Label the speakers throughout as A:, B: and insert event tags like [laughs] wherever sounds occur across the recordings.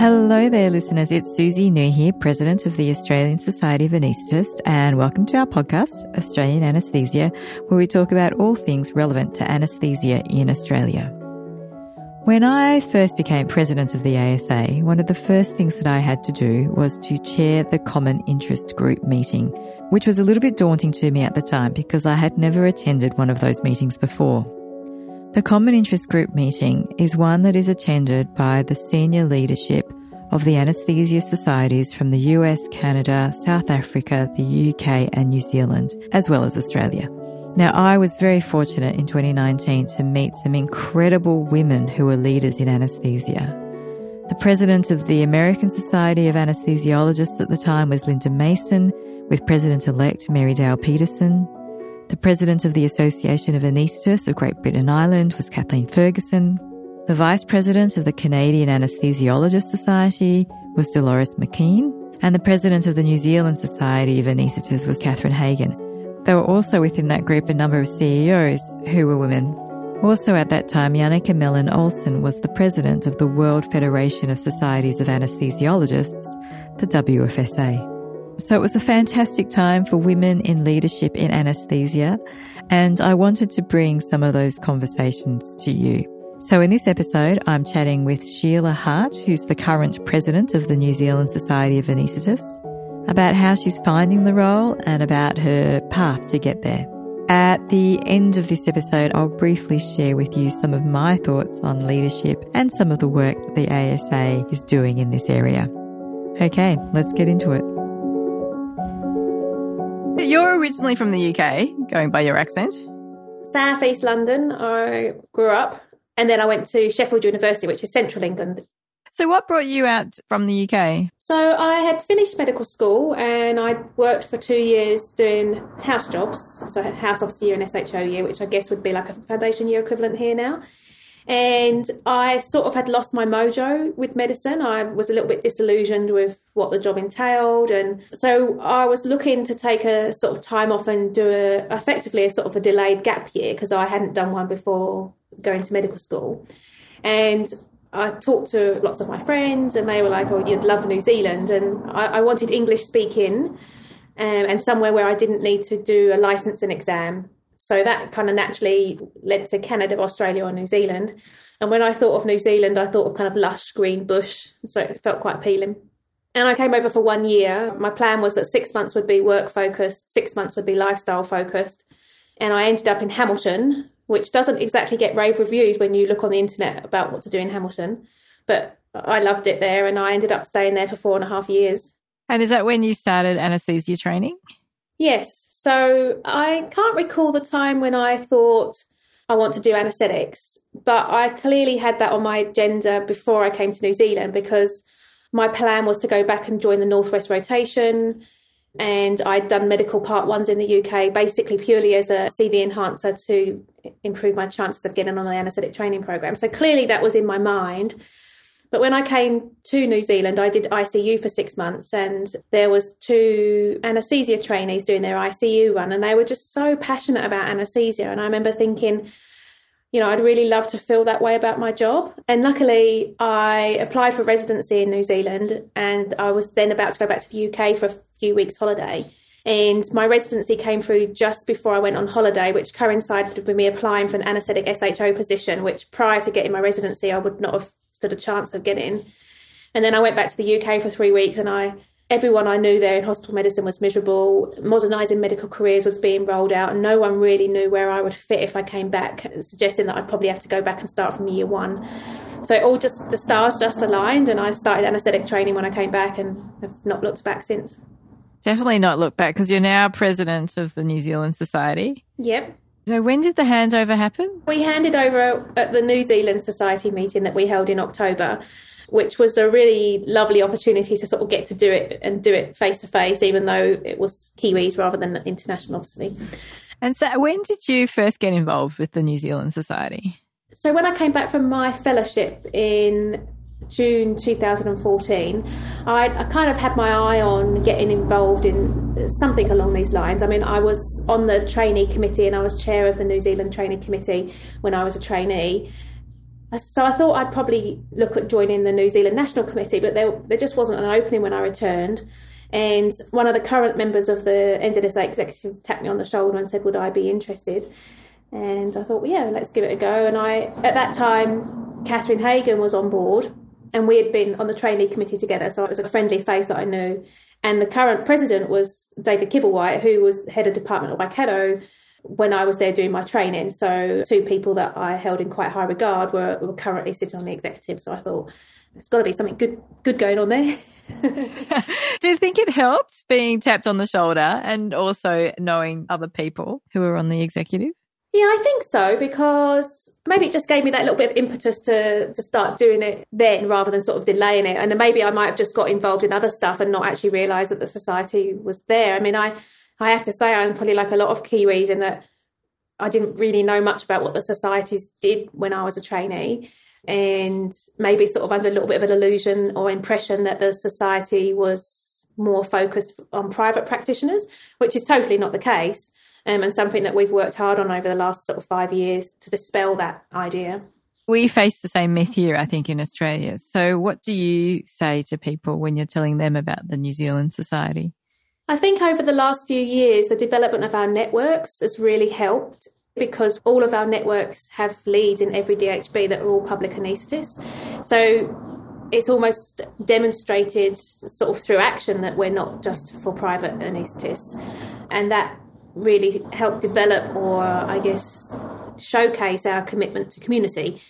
A: Hello there, listeners. It's Suzi Nou here, President of the Australian Society of Anaesthetists, and welcome to our podcast, Australian Anaesthesia, where we talk about all things relevant to anaesthesia in Australia. When I first became president of the ASA, one of the first things that I had to do was to chair the Common Interest Group meeting, which was a little bit daunting to me at the time because I had never attended one of those meetings before. The Common Interest Group meeting is one that is attended by the senior leadership of the anaesthesia societies from the US, Canada, South Africa, the UK, and New Zealand, as well as Australia. Now, I was very fortunate in 2019 to meet some incredible women who were leaders in anaesthesia. The president of the American Society of Anesthesiologists at the time was Linda Mason, with President elect Mary Dale Peterson. The president of the Association of Anaesthetists of Great Britain and Ireland was Kathleen Ferguson. The vice president of the Canadian Anesthesiologists Society was Dolores McKeen. And the president of the New Zealand Society of Anaesthetists was Catherine Hagan. There were also within that group a number of CEOs who were women. Also at that time, Jannicke Mellin Olsen was the president of the World Federation of Societies of Anesthesiologists, the WFSA. So it was a fantastic time for women in leadership in anesthesia, and I wanted to bring some of those conversations to you. So in this episode, I'm chatting with Sheila Hart, who's the current president of the New Zealand Society of Anaesthetists, about how she's finding the role and about her path to get there. At the end of this episode, I'll briefly share with you some of my thoughts on leadership and some of the work that the ASA is doing in this area. Okay, let's get into it. Originally from the UK, going by your accent.
B: South East London, I grew up, and then I went to Sheffield University, which is central England.
A: So, what brought you out from the UK?
B: So, I had finished medical school and I worked for two years doing house jobs. So, house officer year and SHO year, which I guess would be like a foundation year equivalent here now. And I sort of had lost my mojo with medicine. I was a little bit disillusioned with what the job entailed. And so I was looking to take a sort of time off and do a, effectively a sort of a delayed gap year because I hadn't done one before going to medical school. And I talked to lots of my friends, and they were like, "Oh, you'd love New Zealand," and I, I wanted English speaking, um, and somewhere where I didn't need to do a licensing exam so that kind of naturally led to Canada, Australia, or New Zealand. And when I thought of New Zealand, I thought of kind of lush green bush. So it felt quite appealing. And I came over for one year. My plan was that six months would be work focused, six months would be lifestyle focused. And I ended up in Hamilton, which doesn't exactly get rave reviews when you look on the internet about what to do in Hamilton. But I loved it there and I ended up staying there for four and a half years.
A: And is that when you started anaesthesia training?
B: Yes. So I can't recall the time when I thought I want to do anaesthetics, but I clearly had that on my agenda before I came to New Zealand because my plan was to go back and join the Northwest rotation. And I'd done medical part ones in the UK, basically purely as a CV enhancer to improve my chances of getting on the anaesthetic training program. So clearly that was in my mind. But when I came to New Zealand, I did ICU for six months, and there was two anaesthesia trainees doing their ICU run, and they were just so passionate about anaesthesia. And I remember thinking, you know, I'd really love to feel that way about my job. And luckily, I applied for residency in New Zealand, and I was then about to go back to the UK for a few weeks' holiday. And my residency came through just before I went on holiday, which coincided with me applying for an anaesthetic SHO position, which prior to getting my residency, I would not have stood a chance of getting. And then I went back to the UK for three weeks, and I everyone I knew there in hospital medicine was miserable. Modernising medical careers was being rolled out, and no one really knew where I would fit if I came back, suggesting that I'd probably have to go back and start from year one. So it all just the stars just aligned, and I started anaesthetic training when I came back, and have not looked back since.
A: Definitely not look back because you're now president of the New Zealand Society.
B: Yep.
A: So when did the handover happen?
B: We handed over at the New Zealand Society meeting that we held in October, which was a really lovely opportunity to sort of get to do it and do it face to face, even though it was Kiwis rather than international, obviously.
A: And so, when did you first get involved with the New Zealand Society?
B: So, when I came back from my fellowship in June 2014, I, I, kind of had my eye on getting involved in something along these lines. I mean, I was on the trainee committee and I was chair of the New Zealand trainee committee when I was a trainee. So I thought I'd probably look at joining the New Zealand National Committee, but there, there just wasn't an opening when I returned. And one of the current members of the NZSA executive tapped me on the shoulder and said, Would I be interested? And I thought, well, yeah, let's give it a go. And I, at that time, Catherine Hagan was on board, and we had been on the trainee committee together. So it was a friendly face that I knew. And the current president was David Kibblewhite, who was head of department of Waikato when I was there doing my training. So two people that I held in quite high regard were, were currently sitting on the executive. So I thought there's got to be something good good going on there. [laughs]
A: Do you think it helped being tapped on the shoulder and also knowing other people who were on the executive?
B: Yeah, I think so because maybe it just gave me that little bit of impetus to to start doing it then rather than sort of delaying it. And then maybe I might have just got involved in other stuff and not actually realised that the society was there. I mean, I I have to say I'm probably like a lot of Kiwis in that I didn't really know much about what the societies did when I was a trainee. And maybe sort of under a little bit of an illusion or impression that the society was more focused on private practitioners, which is totally not the case um, and something that we've worked hard on over the last sort of five years to dispel that idea.
A: We face the same myth here, I think, in Australia. So, what do you say to people when you're telling them about the New Zealand Society?
B: I think over the last few years, the development of our networks has really helped because all of our networks have leads in every DHB that are all public anaesthetists. So it's almost demonstrated sort of through action that we're not just for private anaesthetists. And that really help develop or I guess showcase our commitment to community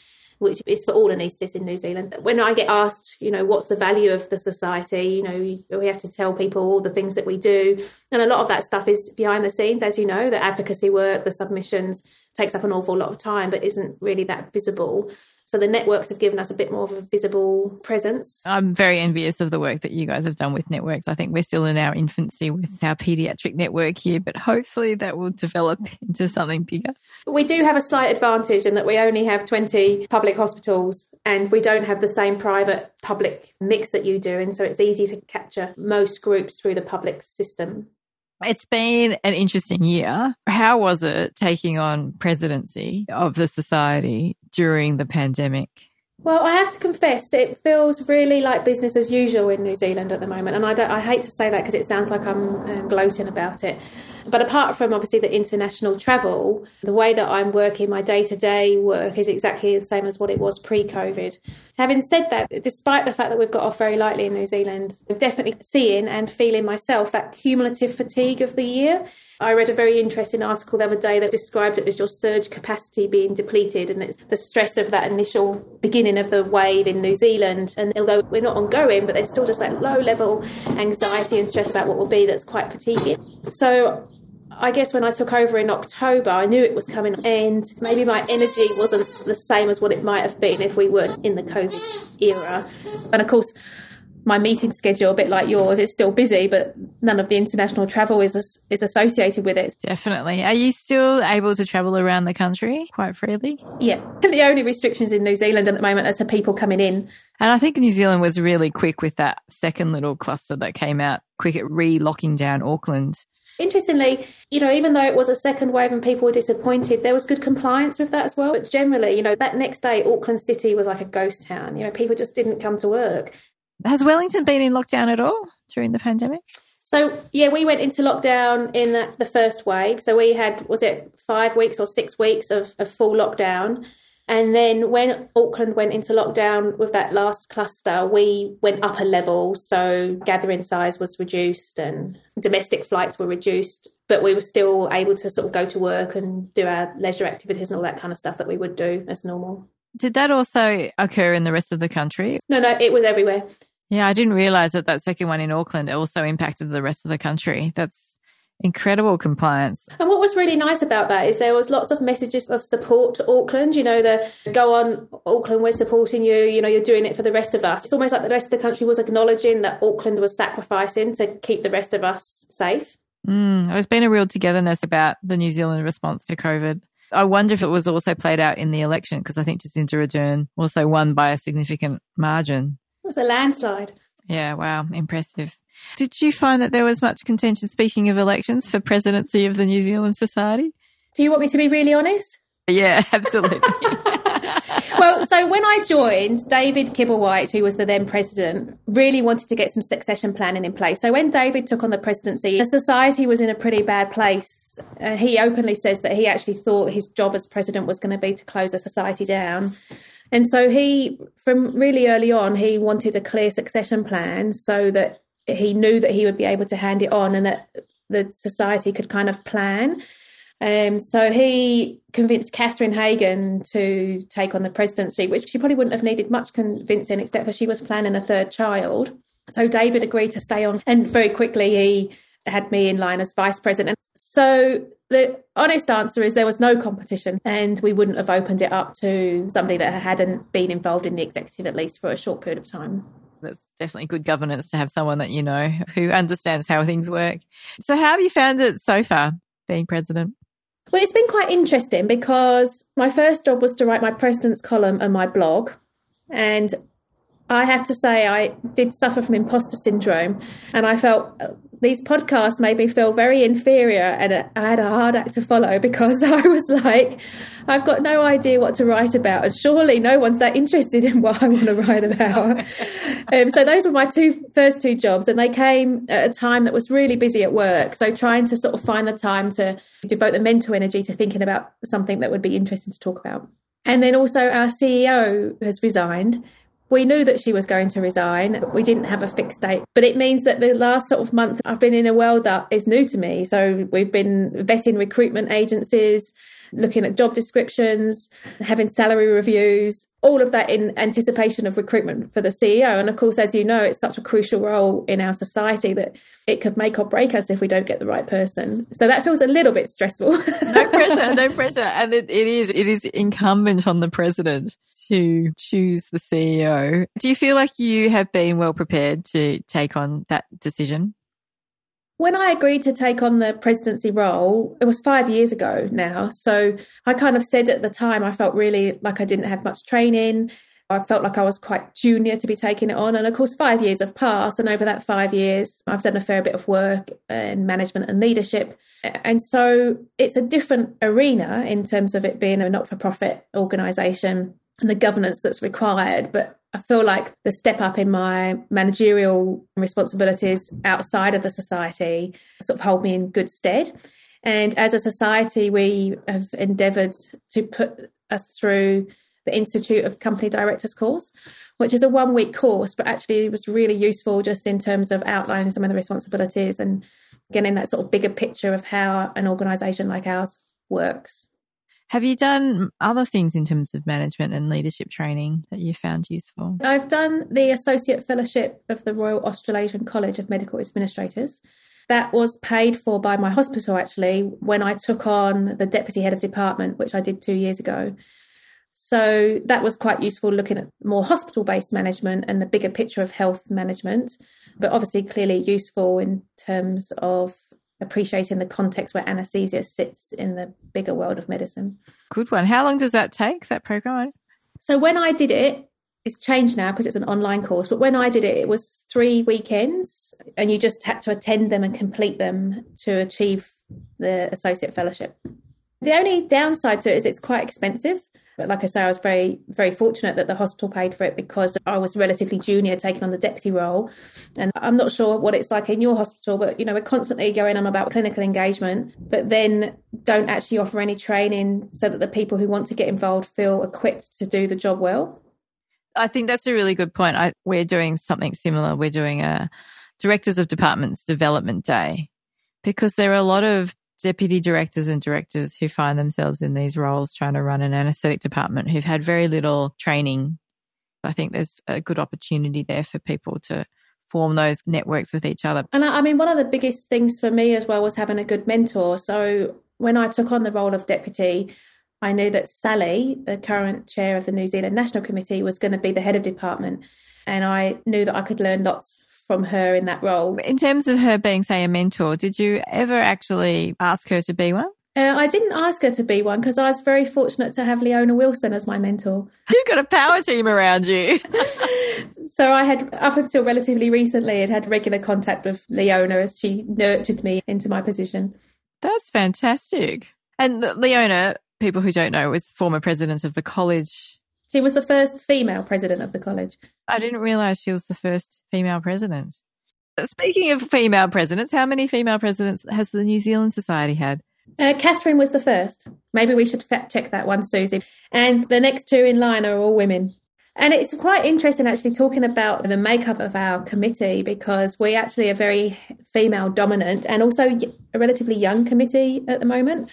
B: which is for all anaesthetists in New Zealand. When I get asked, you know, what's the value of the society, you know, we have to tell people all the things that we do. And a lot of that stuff is behind the scenes, as you know, the advocacy work, the submissions takes up an awful lot of time, but isn't really that visible. So the networks have given us a bit more of a visible presence.
A: I'm very envious of the work that you guys have done with networks. I think we're still in our infancy with our pediatric network here, but hopefully that will develop [laughs] into something bigger.
B: We do have a slight advantage in that we only have 20 public hospitals and we don't have the same private public mix that you do. And so it's easy to capture most groups through the public system.
A: It's been an interesting year. How was it taking on presidency of the society during the pandemic?
B: Well, I have to confess, it feels really like business as usual in New Zealand at the moment, and I. I hate to say that because it sounds like I'm um, gloating about it. But apart from obviously the international travel, the way that I'm working, my day to day work is exactly the same as what it was pre COVID. Having said that, despite the fact that we've got off very lightly in New Zealand, I'm definitely seeing and feeling myself that cumulative fatigue of the year. I read a very interesting article the other day that described it as your surge capacity being depleted, and it's the stress of that initial beginning of the wave in New Zealand. And although we're not ongoing, but there's still just that low level anxiety and stress about what will be that's quite fatiguing. So I guess when I took over in October, I knew it was coming, and maybe my energy wasn't the same as what it might have been if we weren't in the COVID era. And of course, my meeting schedule, a bit like yours, it's still busy, but none of the international travel is is associated with it.
A: Definitely. Are you still able to travel around the country quite freely?
B: Yeah. The only restrictions in New Zealand at the moment are to people coming in.
A: And I think New Zealand was really quick with that second little cluster that came out, quick at re-locking down Auckland.
B: Interestingly, you know, even though it was a second wave and people were disappointed, there was good compliance with that as well. But generally, you know, that next day, Auckland City was like a ghost town. You know, people just didn't come to work.
A: Has Wellington been in lockdown at all during the pandemic?
B: So yeah, we went into lockdown in the, the, first wave. So we had was it five weeks or six weeks of, of full lockdown, and then when Auckland went into lockdown with that last cluster, we went up a level. So gathering size was reduced and domestic flights were reduced, but we were still able to sort of go to work and do our leisure activities and all that kind of stuff that we would do as normal.
A: Did that also occur in the rest of the country?
B: No, no, it was everywhere.
A: Yeah, I didn't realize that that second one in Auckland also impacted the rest of the country. That's incredible compliance.
B: And what was really nice about that is there was lots of messages of support to Auckland. You know, the go on, Auckland, we're supporting you. You know, you're doing it for the rest of us. It's almost like the rest of the country was acknowledging that Auckland was sacrificing to keep the rest of us safe.
A: Mm, there's been a real togetherness about the New Zealand response to COVID. I wonder if it was also played out in the election because I think Jacinda Ardern also won by a significant margin
B: was a landslide.
A: Yeah, wow, impressive. Did you find that there was much contention, speaking of elections, for presidency of the New Zealand Society?
B: Do you want me to be really honest?
A: Yeah, [laughs] absolutely. [laughs]
B: well, so when I joined, David Kibblewhite, who was the then president, really wanted to get some succession planning in place. So when David took on the presidency, the society was in a pretty bad place. Uh, he openly says that he actually thought his job as president was going to be to close the society down. And so he, from really early on, he wanted a clear succession plan so that he knew that he would be able to hand it on and that the society could kind of plan. Um, so he convinced Catherine Hagan to take on the presidency, which she probably wouldn't have needed much convincing, except for she was planning a third child. So David agreed to stay on, and very quickly he had me in line as vice president. So the honest answer is there was no competition, and we wouldn't have opened it up to somebody that hadn't been involved in the executive at least for a short period of time
A: that's definitely good governance to have someone that you know who understands how things work. So, how have you found it so far being president?
B: Well, it's been quite interesting because my first job was to write my president's column and my blog. And I have to say, I did suffer from imposter syndrome. And I felt these podcasts made me feel very inferior and I had a hard act to follow [laughs] because I was like, I've got no idea what to write about. And surely no one's that interested in what I want to write about. [laughs] um, so those were my two first two jobs and they came at a time that was really busy at work. So trying to sort of find the time to devote the mental energy to thinking about something that would be interesting to talk about. And then also our CEO has resigned we knew that she was going to resign. We didn't have a fixed date, but it means that the last sort of month I've been in a world that is new to me. So we've been vetting recruitment agencies, looking at job descriptions, having salary reviews, all of that in anticipation of recruitment for the CEO. And of course, as you know, it's such a crucial role in our society that it could make or break us if we don't get the right person. So that feels a little bit stressful.
A: no [laughs] pressure, no pressure. And it, it is, it is incumbent on the president to choose the CEO. Do you feel like you have been well prepared to take on that decision?
B: When I agreed to take on the presidency role, it was five years ago now. So I kind of said at the time, I felt really like I didn't have much training. I felt like I was quite junior to be taking it on. And of course, five years have passed. And over that five years, I've done a fair bit of work in management and leadership. And so it's a different arena in terms of it being a not for profit organisation and the governance that's required. But I feel like the step up in my managerial responsibilities outside of the society sort of hold me in good stead. And as a society, we have endeavoured to put us through the Institute of Company Directors course, which is a one week course, but actually it was really useful just in terms of outlining some of the responsibilities and getting that sort of bigger picture of how an organisation like ours works.
A: Have you done other things in terms of management and leadership training that you found useful?
B: I've done the Associate Fellowship of the Royal Australasian College of Medical Administrators. That was paid for by my hospital actually when I took on the Deputy Head of Department, which I did two years ago. So that was quite useful looking at more hospital based management and the bigger picture of health management, but obviously clearly useful in terms of appreciating the context where anesthesia sits in the bigger world of medicine.
A: Good one. How long does that take, that program?
B: So when I did it, it's changed now because it's an online course, but when I did it, it was three weekends and you just had to attend them and complete them to achieve the associate fellowship. The only downside to it is it's quite expensive. But like I say, I was very, very fortunate that the hospital paid for it because I was relatively junior taking on the deputy role. And I'm not sure what it's like in your hospital, but you know, we're constantly going on about clinical engagement, but then don't actually offer any training so that the people who want to get involved feel equipped to do the job well.
A: I think that's a really good point. I, we're doing something similar. We're doing a Directors of Departments Development Day because there are a lot of deputy directors and directors who find themselves in these roles trying to run an anesthetic department who've had very little training. I think there's a good opportunity there for people to form those networks with each other.
B: And I, I mean, one of the biggest things for me as well was having a good mentor. So when I took on the role of deputy, I knew that Sally, the current chair of the New Zealand National Committee, was going to be the head of department. And I knew that I could learn lots from her in that role.
A: In terms of her being, say, a mentor, did you ever actually ask her to be one?
B: Uh, I didn't ask her to be one because I was very fortunate to have Leona Wilson as my mentor. [laughs]
A: You've got a power team around you. [laughs]
B: so I had, up until relatively recently, had had regular contact with Leona as she nurtured me into my position.
A: That's fantastic. And Leona, people who don't know, was former president of the College
B: She was the first female president of the college.
A: I didn't realize she was the first female president. Speaking of female presidents, how many female presidents has the New Zealand Society had?
B: Uh, Catherine was the first. Maybe we should fact check that one, Suzi. And the next two in line are all women. And it's quite interesting actually talking about the makeup of our committee because we actually are very female dominant and also a relatively young committee at the moment,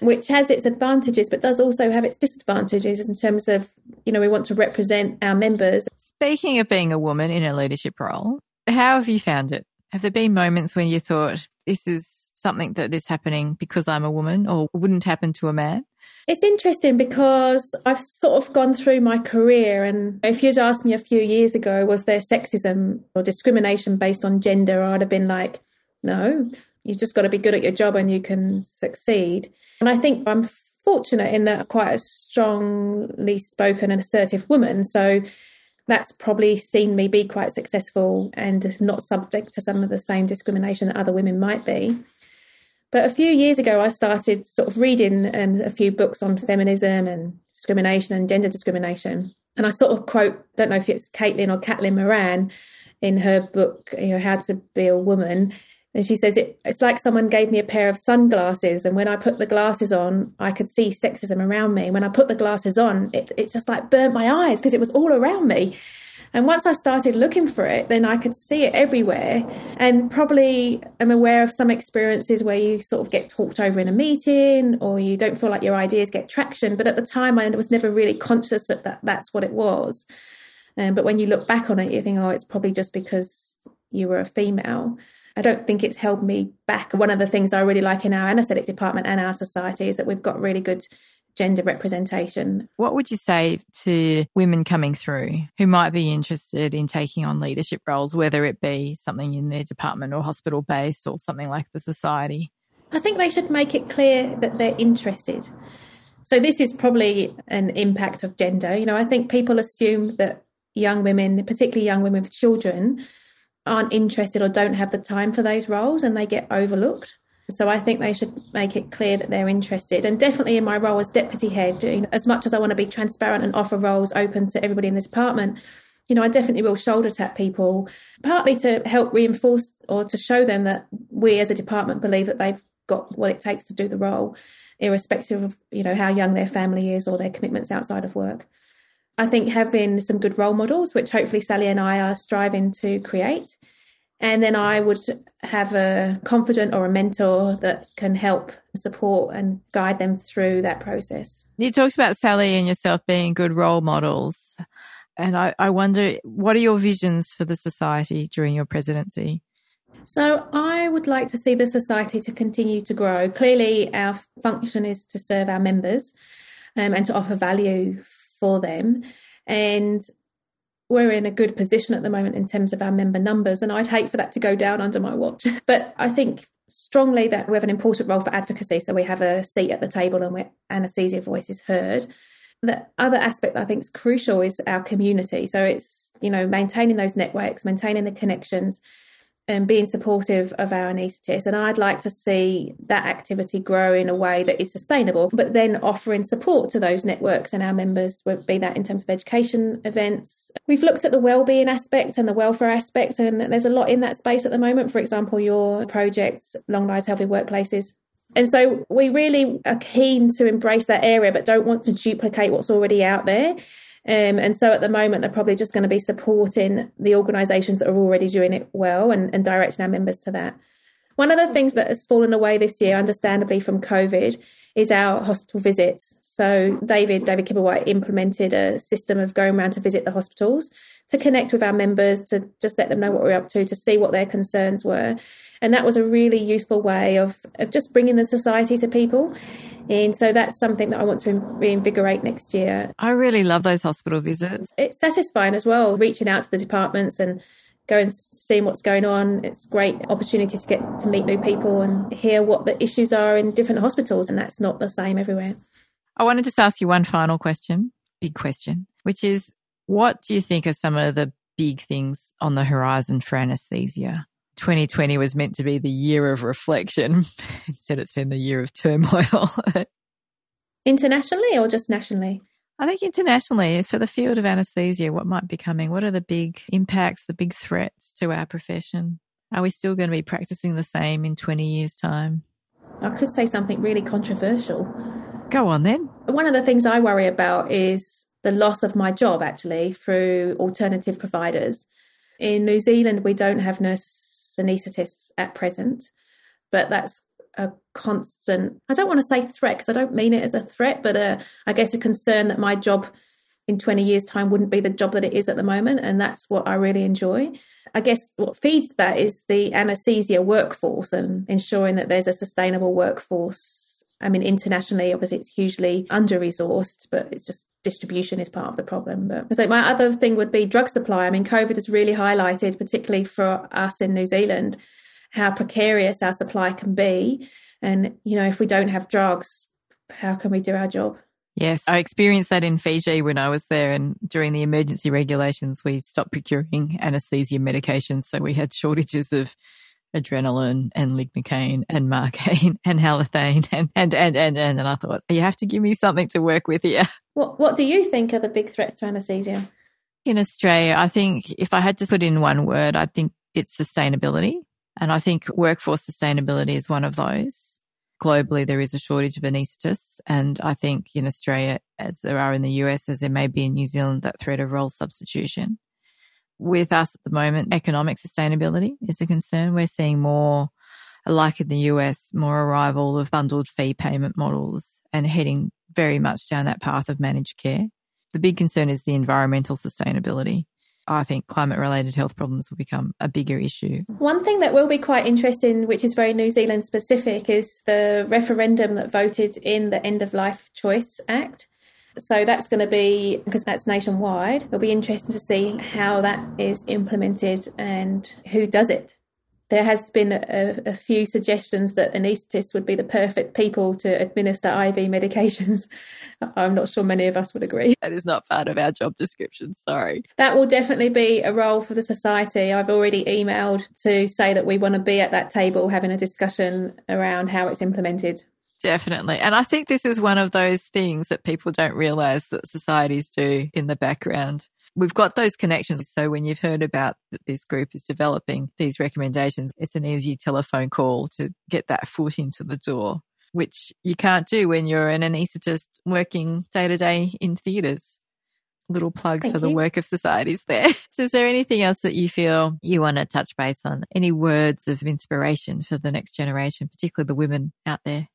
B: which has its advantages but does also have its disadvantages in terms of, you know, we want to represent our members.
A: Speaking of being a woman in a leadership role, how have you found it? Have there been moments when you thought this is something that is happening because I'm a woman or wouldn't happen to a man?
B: It's interesting because I've sort of gone through my career, and if you'd asked me a few years ago, was there sexism or discrimination based on gender, I'd have been like, no, you've just got to be good at your job and you can succeed. And I think I'm fortunate in that I'm quite a strongly spoken and assertive woman. So that's probably seen me be quite successful and not subject to some of the same discrimination that other women might be. But a few years ago, I started sort of reading um, a few books on feminism and discrimination and gender discrimination. And I sort of quote, don't know if it's Caitlin or Caitlin Moran in her book, you know, How to Be a Woman. And she says, it, it's like someone gave me a pair of sunglasses. And when I put the glasses on, I could see sexism around me. When I put the glasses on, it, it just like burnt my eyes because it was all around me. And once I started looking for it, then I could see it everywhere. And probably am aware of some experiences where you sort of get talked over in a meeting or you don't feel like your ideas get traction. But at the time, I was never really conscious that, that that's what it was. Um, but when you look back on it, you think, oh, it's probably just because you were a female. I don't think it's held me back. One of the things I really like in our anaesthetic department and our society is that we've got really good gender representation.
A: What would you say to women coming through who might be interested in taking on leadership roles, whether it be something in their department or hospital based or something like the society?
B: I think they should make it clear that they're interested. So, this is probably an impact of gender. You know, I think people assume that young women, particularly young women with children, aren't interested or don't have the time for those roles and they get overlooked. So I think they should make it clear that they're interested. And definitely in my role as deputy head, you know, as much as I want to be transparent and offer roles open to everybody in the department, you know, I definitely will shoulder tap people, partly to help reinforce or to show them that we as a department believe that they've got what it takes to do the role, irrespective of, you know, how young their family is or their commitments outside of work. I think have been some good role models, which hopefully Sally and I are striving to create, and then I would have a confidant or a mentor that can help support and guide them through that process.
A: You talked about Sally and yourself being good role models. And I, I wonder, what are your visions for the society during your presidency?
B: So I would like to see the society to continue to grow. Clearly, our function is to serve our members um, and to offer value for them. And we're in a good position at the moment in terms of our member numbers, and I'd hate for that to go down under my watch. [laughs] But I think strongly that we have an important role for advocacy, so we have a seat at the table and where anaesthesia voice is heard. The other aspect that I think is crucial is our community. So it's you know maintaining those networks, maintaining the connections, and being supportive of our anaesthetists. And I'd like to see that activity grow in a way that is sustainable, but then offering support to those networks and our members, be that in terms of education events. We've looked at the wellbeing aspect and the welfare aspect, and there's a lot in that space at the moment. For example, your project, Long Lives Healthy Workplaces. And so we really are keen to embrace that area, but don't want to duplicate what's already out there. Um, and so at the moment, they're probably just going to be supporting the organisations that are already doing it well and, and directing our members to that. One of the things that has fallen away this year, understandably from COVID, is our hospital visits. So David, David Kibblewhite implemented a system of going around to visit the hospitals to connect with our members, to just let them know what we're up to, to see what their concerns were. And that was a really useful way of, of just bringing the society to people. And so that's something that I want to reinvigorate next year.
A: I really love those hospital visits.
B: It's satisfying as well, reaching out to the departments and going seeing what's going on. It's great opportunity to get to meet new people and hear what the issues are in different hospitals, and that's not the same everywhere.
A: I wanted to ask you one final question, big question, which is what do you think are some of the big things on the horizon for anesthesia? 2020 was meant to be the year of reflection. [laughs] Instead, it's been the year of turmoil. [laughs]
B: Internationally or just nationally?
A: I think internationally, for the field of anesthesia, what might be coming? What are the big impacts, the big threats to our profession? Are we still going to be practicing the same in 20 years' time?
B: I could say something really controversial.
A: Go on then.
B: One of the things I worry about is the loss of my job actually through alternative providers. In New Zealand, we don't have nurse anaesthetists at present, but that's a constant, I don't want to say threat because I don't mean it as a threat, but a, I guess a concern that my job in 20 years' time wouldn't be the job that it is at the moment. And that's what I really enjoy. I guess what feeds that is the anesthesia workforce and ensuring that there's a sustainable workforce. I mean, internationally, obviously, it's hugely under resourced, but it's just distribution is part of the problem. But so my other thing would be drug supply. I mean, COVID has really highlighted, particularly for us in New Zealand, how precarious our supply can be. And, you know, if we don't have drugs, how can we do our job?
A: Yes, I experienced that in Fiji when I was there. And during the emergency regulations, we stopped procuring anesthesia medications. So we had shortages of adrenaline and lignocaine and marcaine [laughs] and halothane and, and, and, and, and, and I thought, you have to give me something to work with here. [laughs]
B: What, what do you think are the big threats to anesthesia?
A: In Australia, I think if I had to put in one word, I think it's sustainability. And I think workforce sustainability is one of those globally there is a shortage of anaesthetists. And I think in Australia, as there are in the US, as there may be in New Zealand, that threat of role substitution. With us at the moment, economic sustainability is a concern. We're seeing more, like in the US, more arrival of bundled fee payment models and heading very much down that path of managed care. The big concern is the environmental sustainability. I think climate related health problems will become a bigger issue.
B: One thing that will be quite interesting, which is very New Zealand specific, is the referendum that voted in the End of Life Choice Act. So that's going to be, because that's nationwide, it'll be interesting to see how that is implemented and who does it there has been a, a, few suggestions that anaesthetists would be the perfect people to administer IV medications. [laughs] I'm not sure many of us would agree.
A: That is not part of our job description, sorry.
B: That will definitely be a role for the society. I've already emailed to say that we want to be at that table having a discussion around how it's implemented.
A: Definitely. And I think this is one of those things that people don't realize that societies do in the background we've got those connections. So when you've heard about that this group is developing these recommendations, it's an easy telephone call to get that foot into the door, which you can't do when you're an anaesthetist working day to day in theatres. Little plug Thank for you. the work of societies there. [laughs] So is there anything else that you feel you want to touch base on? Any words of inspiration for the next generation, particularly the women out there?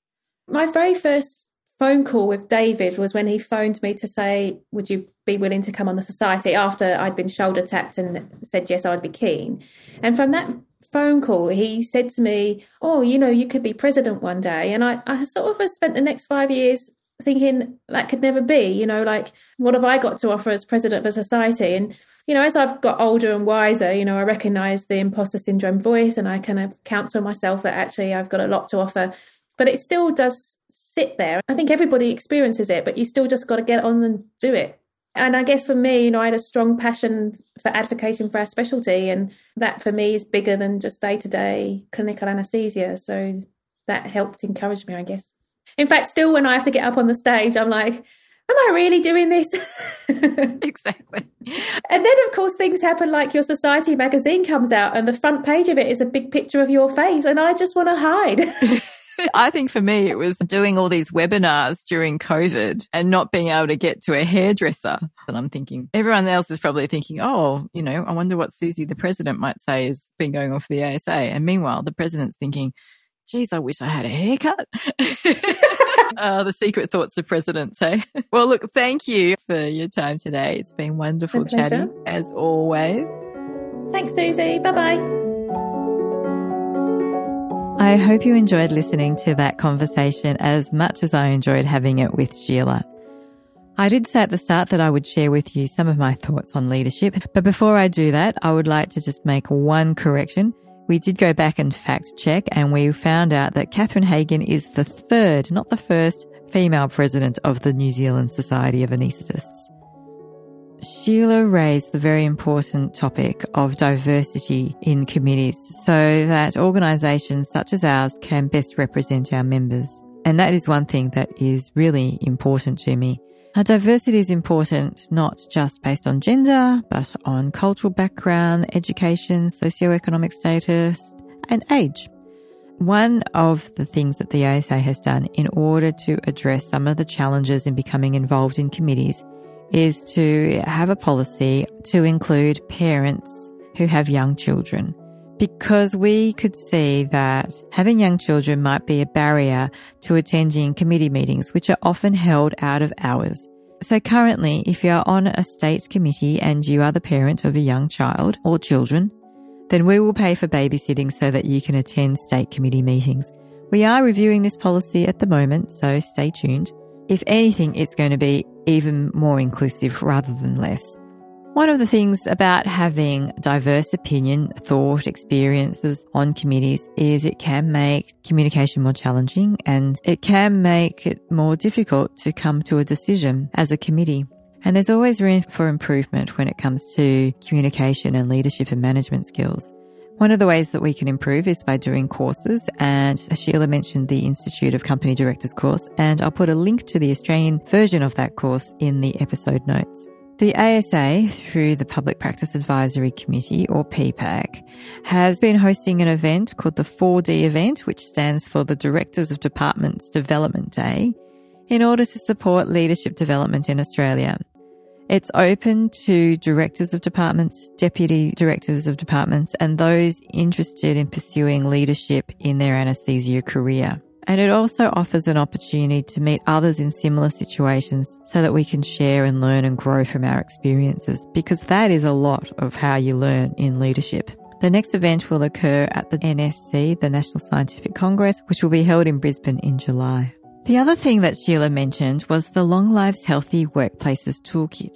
B: My very first phone call with David was when he phoned me to say, Would you be willing to come on the society after I'd been shoulder tapped and said, Yes, I'd be keen. And from that phone call, he said to me, Oh, you know, you could be president one day. And I, I sort of spent the next five years thinking that could never be, you know, like, what have I got to offer as president of a society? And, you know, as I've got older and wiser, you know, I recognize the imposter syndrome voice and I kind of counsel myself that actually I've got a lot to offer. But it still does sit there. I think everybody experiences it, but you still just got to get on and do it. And I guess for me, you know, I had a strong passion for advocating for our specialty, and that for me is bigger than just day to day clinical anaesthesia. So that helped encourage me, I guess. In fact, still when I have to get up on the stage, I'm like, am I really doing this? [laughs]
A: exactly.
B: And then, of course, things happen like your Society magazine comes out, and the front page of it is a big picture of your face, and I just want to hide. [laughs]
A: I think for me, it was doing all these webinars during COVID and not being able to get to a hairdresser. And I'm thinking, everyone else is probably thinking, oh, you know, I wonder what Suzi, the president, might say has been going off the ASA. And meanwhile, the president's thinking, geez, I wish I had a haircut. [laughs] uh, the secret thoughts of presidents, [laughs] hey? well, look, thank you for your time today. It's been wonderful chatting, as always.
B: Thanks, Suzi. Bye bye.
A: I hope you enjoyed listening to that conversation as much as I enjoyed having it with Sheila. I did say at the start that I would share with you some of my thoughts on leadership, but before I do that, I would like to just make one correction. We did go back and fact check and we found out that Catherine Hagan is the third, not the first, female president of the New Zealand Society of Anaesthetists. Sheila raised the very important topic of diversity in committees so that organisations such as ours can best represent our members. And that is one thing that is really important to me. Our diversity is important not just based on gender, but on cultural background, education, socioeconomic status, and age. One of the things that the ASA has done in order to address some of the challenges in becoming involved in committees is to have a policy to include parents who have young children. Because we could see that having young children might be a barrier to attending committee meetings, which are often held out of hours. So currently, if you are on a state committee and you are the parent of a young child or children, then we will pay for babysitting so that you can attend state committee meetings. We are reviewing this policy at the moment, so stay tuned. If anything, it's going to be even more inclusive rather than less. One of the things about having diverse opinion, thought, experiences on committees is it can make communication more challenging and it can make it more difficult to come to a decision as a committee. And there's always room for improvement when it comes to communication and leadership and management skills. One of the ways that we can improve is by doing courses. And Sheila mentioned the Institute of Company Directors course, and I'll put a link to the Australian version of that course in the episode notes. The ASA, through the Public Practice Advisory Committee, or PPAC, has been hosting an event called the 4D event, which stands for the Directors of Departments Development Day, in order to support leadership development in Australia. It's open to directors of departments, deputy directors of departments, and those interested in pursuing leadership in their anaesthesia career. And it also offers an opportunity to meet others in similar situations so that we can share and learn and grow from our experiences, because that is a lot of how you learn in leadership. The next event will occur at the NSC, the National Scientific Congress, which will be held in Brisbane in July. The other thing that Sheila mentioned was the Long Lives Healthy Workplaces Toolkit.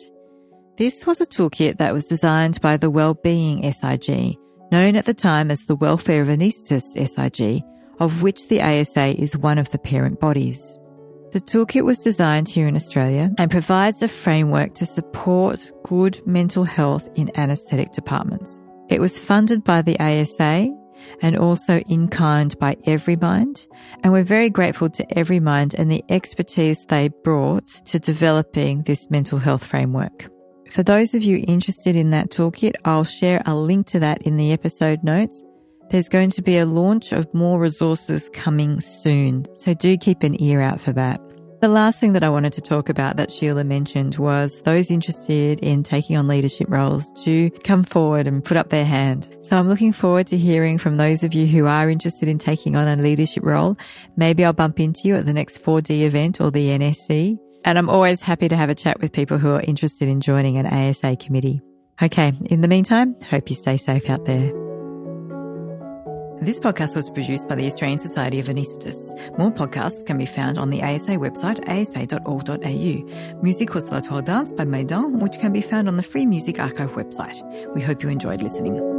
A: This was a toolkit that was designed by the Wellbeing SIG, known at the time as the Welfare of Anaesthetists SIG, of which the ASA is one of the parent bodies. The toolkit was designed here in Australia and provides a framework to support good mental health in anaesthetic departments. It was funded by the ASA and also in kind by Everymind. And we're very grateful to Everymind and the expertise they brought to developing this mental health framework. For those of you interested in that toolkit, I'll share a link to that in the episode notes. There's going to be a launch of more resources coming soon, so do keep an ear out for that. The last thing that I wanted to talk about that Sheila mentioned was those interested in taking on leadership roles to come forward and put up their hand. So I'm looking forward to hearing from those of you who are interested in taking on a leadership role. Maybe I'll bump into you at the next 4D event or the NSC. And I'm always happy to have a chat with people who are interested in joining an ASA committee. Okay, in the meantime, hope you stay safe out there. This podcast was produced by the Australian Society of Anaesthetists. More podcasts can be found on the ASA website, asa.org.au. Music was La Toile Dance by Maidan, which can be found on the Free Music Archive website. We hope you enjoyed listening.